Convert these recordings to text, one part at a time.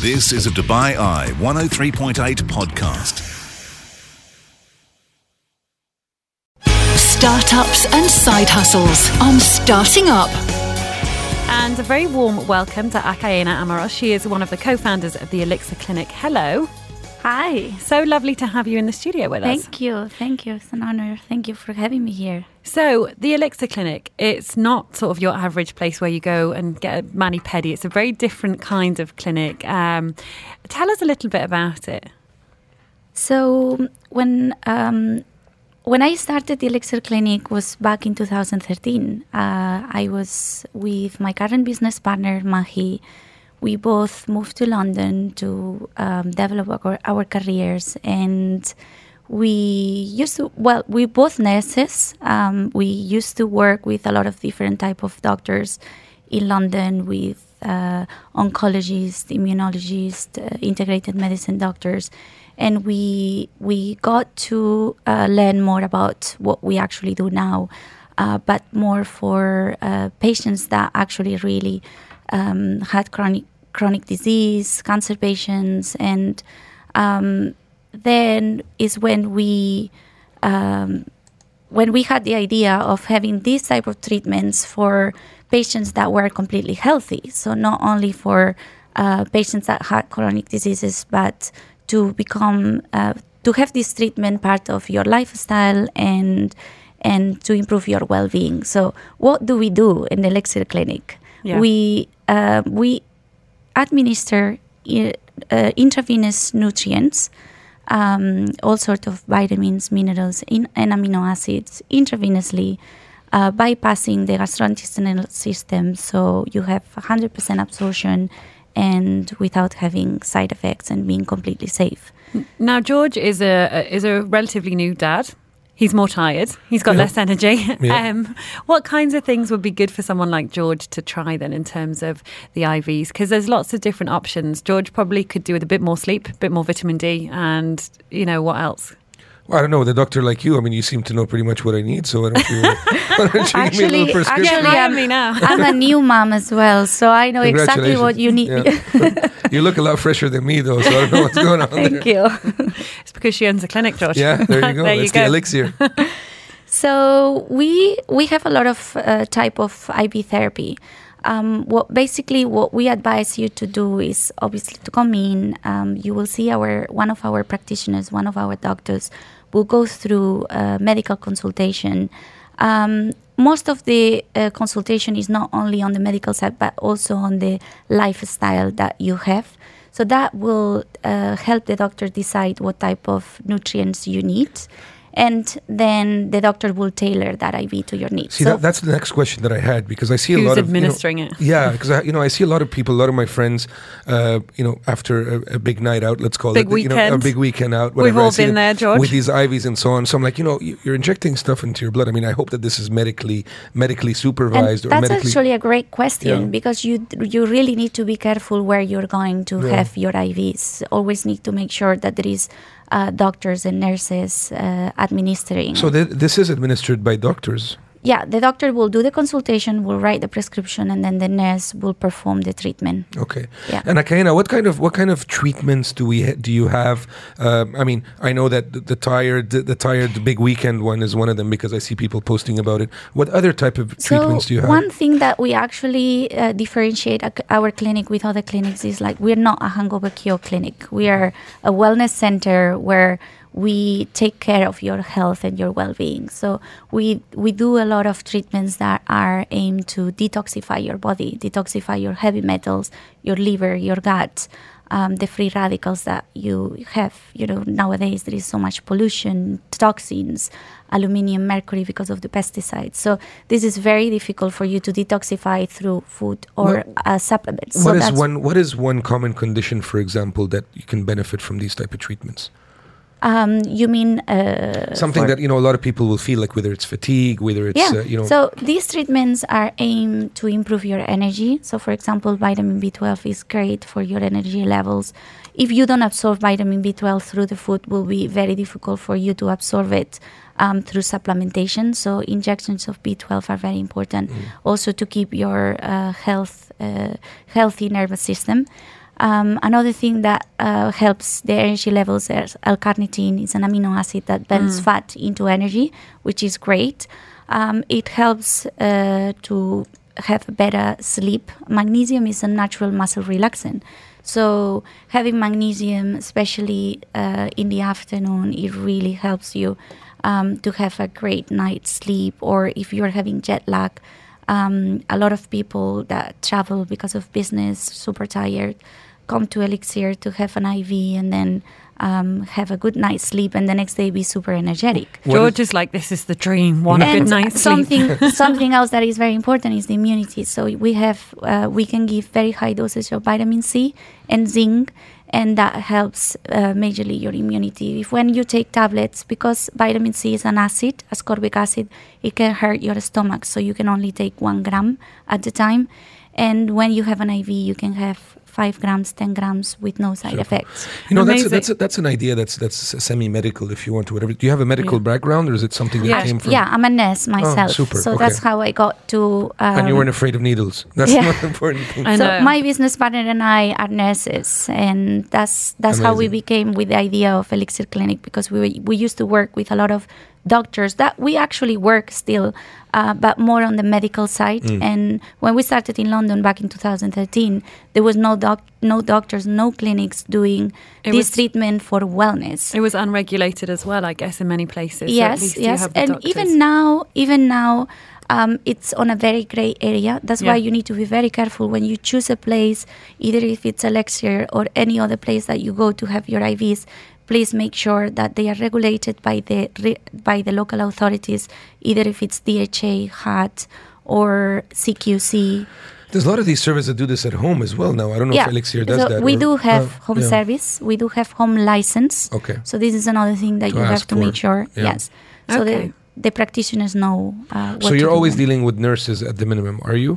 This is a Dubai Eye 103.8 podcast. Startups and side hustles on Starting Up. And a very warm welcome to Akaena Amaros. She is one of the co founders of the Elixir Clinic. Hello. Hi. So lovely to have you in the studio with us. Thank you. Thank you. It's an honor. Thank you for having me here. So, the Elixir Clinic, it's not sort of your average place where you go and get a mani pedi. It's a very different kind of clinic. Um, tell us a little bit about it. So, when um, when I started the Elixir Clinic was back in 2013. Uh, I was with my current business partner Mahi we both moved to London to um, develop our, our, careers, and we used to. Well, we both nurses. Um, we used to work with a lot of different type of doctors in London with uh, oncologists, immunologists, uh, integrated medicine doctors, and we we got to uh, learn more about what we actually do now, uh, but more for uh, patients that actually really um, had chronic chronic disease, cancer patients, and um, then is when we um, when we had the idea of having these type of treatments for patients that were completely healthy. So not only for uh, patients that had chronic diseases, but to become uh, to have this treatment part of your lifestyle and and to improve your well-being. So what do we do in the Elixir Clinic? Yeah. We uh, we administer uh, intravenous nutrients, um, all sorts of vitamins, minerals, in, and amino acids intravenously, uh, bypassing the gastrointestinal system, so you have 100% absorption and without having side effects and being completely safe. Now, George is a is a relatively new dad he's more tired. He's got yeah. less energy. Yeah. Um, what kinds of things would be good for someone like George to try then in terms of the IVs? Because there's lots of different options. George probably could do with a bit more sleep, a bit more vitamin D, and you know what else? Well, I don't know. The doctor like you, I mean, you seem to know pretty much what I need. So why don't you, why don't you actually, give me a little prescription? Actually, I'm, me now. I'm a new mom as well, so I know exactly what you need. Yeah. you look a lot fresher than me, though, so I don't know what's going on Thank there. you. it's because she owns a clinic, George. Yeah, there you go. there That's you the elixir. so we we have a lot of uh, type of IV therapy. Um, what basically what we advise you to do is obviously to come in. Um, you will see our one of our practitioners, one of our doctors will go through a medical consultation. Um, most of the uh, consultation is not only on the medical side, but also on the lifestyle that you have. So that will uh, help the doctor decide what type of nutrients you need and then the doctor will tailor that IV to your needs. See, so that, that's the next question that I had because I see a lot of administering you know, it. Yeah, because you know I see a lot of people, a lot of my friends, uh, you know, after a, a, big night out, let's call big it, weekend. you know, a big weekend out. Whatever, We've all been there, George, with these IVs and so on. So I'm like, you know, you're injecting stuff into your blood. I mean, I hope that this is medically medically supervised. And that's medically actually a great question yeah. because you you really need to be careful where you're going to yeah. have your IVs. Always need to make sure that there is uh, doctors and nurses uh, administering. So th- this is administered by doctors yeah, the doctor will do the consultation, will write the prescription, and then the nurse will perform the treatment. Okay. Yeah. And Akaena, what kind of what kind of treatments do we ha- do you have? Um, I mean, I know that the, the tired the, the, tired big weekend one is one of them because I see people posting about it. What other type of so treatments do you have? One thing that we actually uh, differentiate our clinic with other clinics is like we're not a hangover cure clinic. We are a wellness center where we take care of your health and your well-being. So we we do a lot of treatments that are aimed to detoxify your body, detoxify your heavy metals, your liver, your gut, um, the free radicals that you have. You know nowadays there is so much pollution, toxins, aluminium, mercury because of the pesticides. So this is very difficult for you to detoxify through food or what, uh, supplements. What so is one what is one common condition, for example, that you can benefit from these type of treatments? Um, you mean uh, something that you know a lot of people will feel like whether it's fatigue, whether it's yeah. Uh, you know. So these treatments are aimed to improve your energy. So for example, vitamin B12 is great for your energy levels. If you don't absorb vitamin B12 through the food, will be very difficult for you to absorb it um, through supplementation. So injections of B12 are very important, mm. also to keep your uh, health uh, healthy nervous system. Um, another thing that uh, helps the energy levels is L-carnitine. It's an amino acid that bends fat into energy, which is great. Um, it helps uh, to have better sleep. Magnesium is a natural muscle relaxant. So having magnesium, especially uh, in the afternoon, it really helps you um, to have a great night's sleep. Or if you're having jet lag, um, a lot of people that travel because of business, super tired, come to Elixir to have an IV and then um, have a good night's sleep, and the next day be super energetic. What George is like, this is the dream. One And good night's sleep. something something else that is very important is the immunity. So we have uh, we can give very high doses of vitamin C and zinc, and that helps uh, majorly your immunity. If when you take tablets, because vitamin C is an acid, ascorbic acid, it can hurt your stomach. So you can only take one gram at a time, and when you have an IV, you can have five grams, ten grams with no side effects. You know, that's a, that's a, that's an idea that's that's semi-medical, if you want to. Whatever. Do you have a medical Yeah. background, or is it something that Yeah. came from? Yeah, I'm a nurse myself, super, so okay. that's how I got to. Um, And you weren't afraid of needles. That's yeah. the most important thing. I so know. my business partner and I are nurses, and that's that's how we became with the idea of Elixir Clinic because we were, we used to work with a lot of doctors that we actually work still, uh, but more on the medical side. Mm. And when we started in London back in 2013, there was no doc no doctors, no clinics doing It this was- treatment for wellness. It was unregulated as well, I guess, in many places. so at yes least you yes have and doctors. even now even now um, it's on a very grey area that's why you need to be very careful when you choose a place either if it's elixir or any other place that you go to have your ivs please make sure that they are regulated by the re- by the local authorities either if it's dha hat or cqc There's a lot of these services that do this at home as well now. I don't know if Elixir does so that. we or- do have uh, home yeah. service we do have home license Okay. so this is another thing that To you have to for, make sure yeah. yes so Okay. the, the practitioners know uh, what So you're do always then. dealing with nurses at the minimum, are you?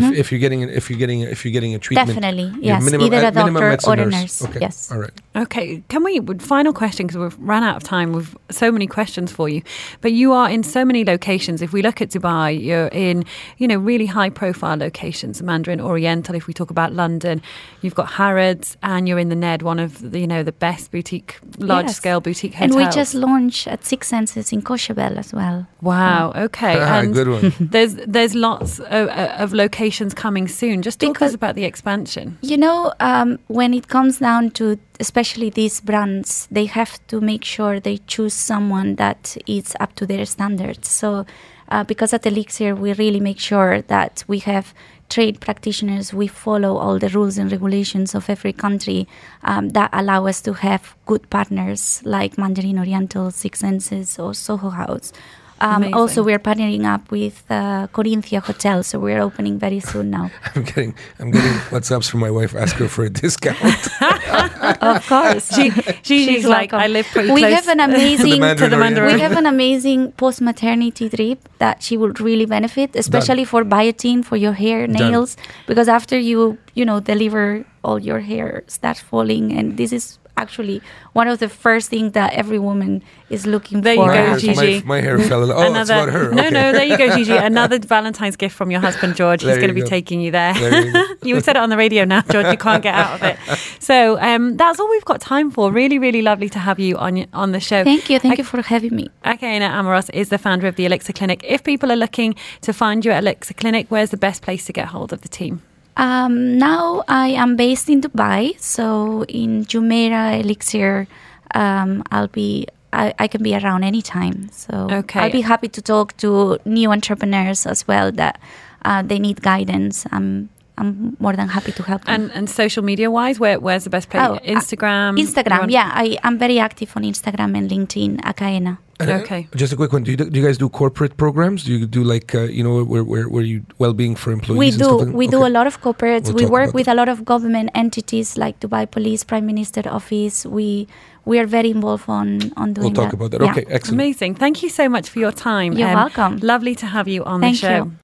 If, if you're getting if you're getting if you're getting a treatment, Mm-hmm. Definitely, your yes. minimum- Either a at minimum doctor it's or a nurse, Okay. yes. All right. Okay, can we final question because we've run out of time. We've so many questions for you, but you are in so many locations. If we look at Dubai, you're in you know really high profile locations, Mandarin Oriental. If we talk about London, you've got Harrods, and you're in the Ned, one of the, you know the best boutique, large Yes. scale boutique And we just launched at Six Senses in Courchevel as well. wow. Okay, Ah, and good one. there's there's lots of, of locations coming soon. Just talk Because- us about the expansion. You know, um, when it comes down to especially these brands, they have to make sure they choose someone that is up to their standards. So, uh, because at Elixir, we really make sure that we have trade practitioners, we follow all the rules and regulations of every country um, that allow us to have good partners like Mandarin Oriental, Six Senses, or Soho House. Um, also, we're partnering up with uh, Corinthia Hotel, so we're opening very soon now. I'm getting I'm getting WhatsApps from my wife. Ask her for a discount. of course. She, she she's like welcome. I live pretty we close have an amazing Mandarin to the Mandarin. we have an amazing post maternity trip that she will really benefit, especially for biotin for your hair, Done. nails, because after you you know deliver, all your hair starts falling, and this is actually one of the first things that every woman is looking There you for. my, go, hair, Gigi. my, my hair fell. Oh, it's about her. No, okay. no, there you go, Gigi. Another Valentine's gift from your husband, George. He's going to be go. taking you there. There you you said it on the radio now, George. You can't get out of it. So um, that's all we've got time for. Really, really lovely to have you on on the show. Thank you, thank you for having me. Akaena Amaros is the founder of the Elixir Clinic. If people are looking to find you at Elixir Clinic, where's the best place to get hold of the team? Um, now I am based in Dubai, so in Jumeirah Elixir, um, I'll be. I, I can be around anytime, so Okay. I'll be happy to talk to new entrepreneurs as well that uh, they need guidance. I'm I'm more than happy to help them. And and social media wise, where where's the best place? Oh, uh, Instagram. Instagram, yeah, I am very active on Instagram and LinkedIn. Akaena. And, uh, Okay. Just a quick one. Do you, do you guys do corporate programs? Do you do like uh, you know where where, where you well-being for employees? We and stuff do. like- We do a lot of corporates. We'll we work about with a lot of government entities like Dubai Police, Prime Minister Office. We we are very involved on on doing that. We'll talk that. about that. Yeah. Okay, excellent. Amazing. Thank you so much for your time. Um, You're welcome. Lovely to have you on Thank the show. you.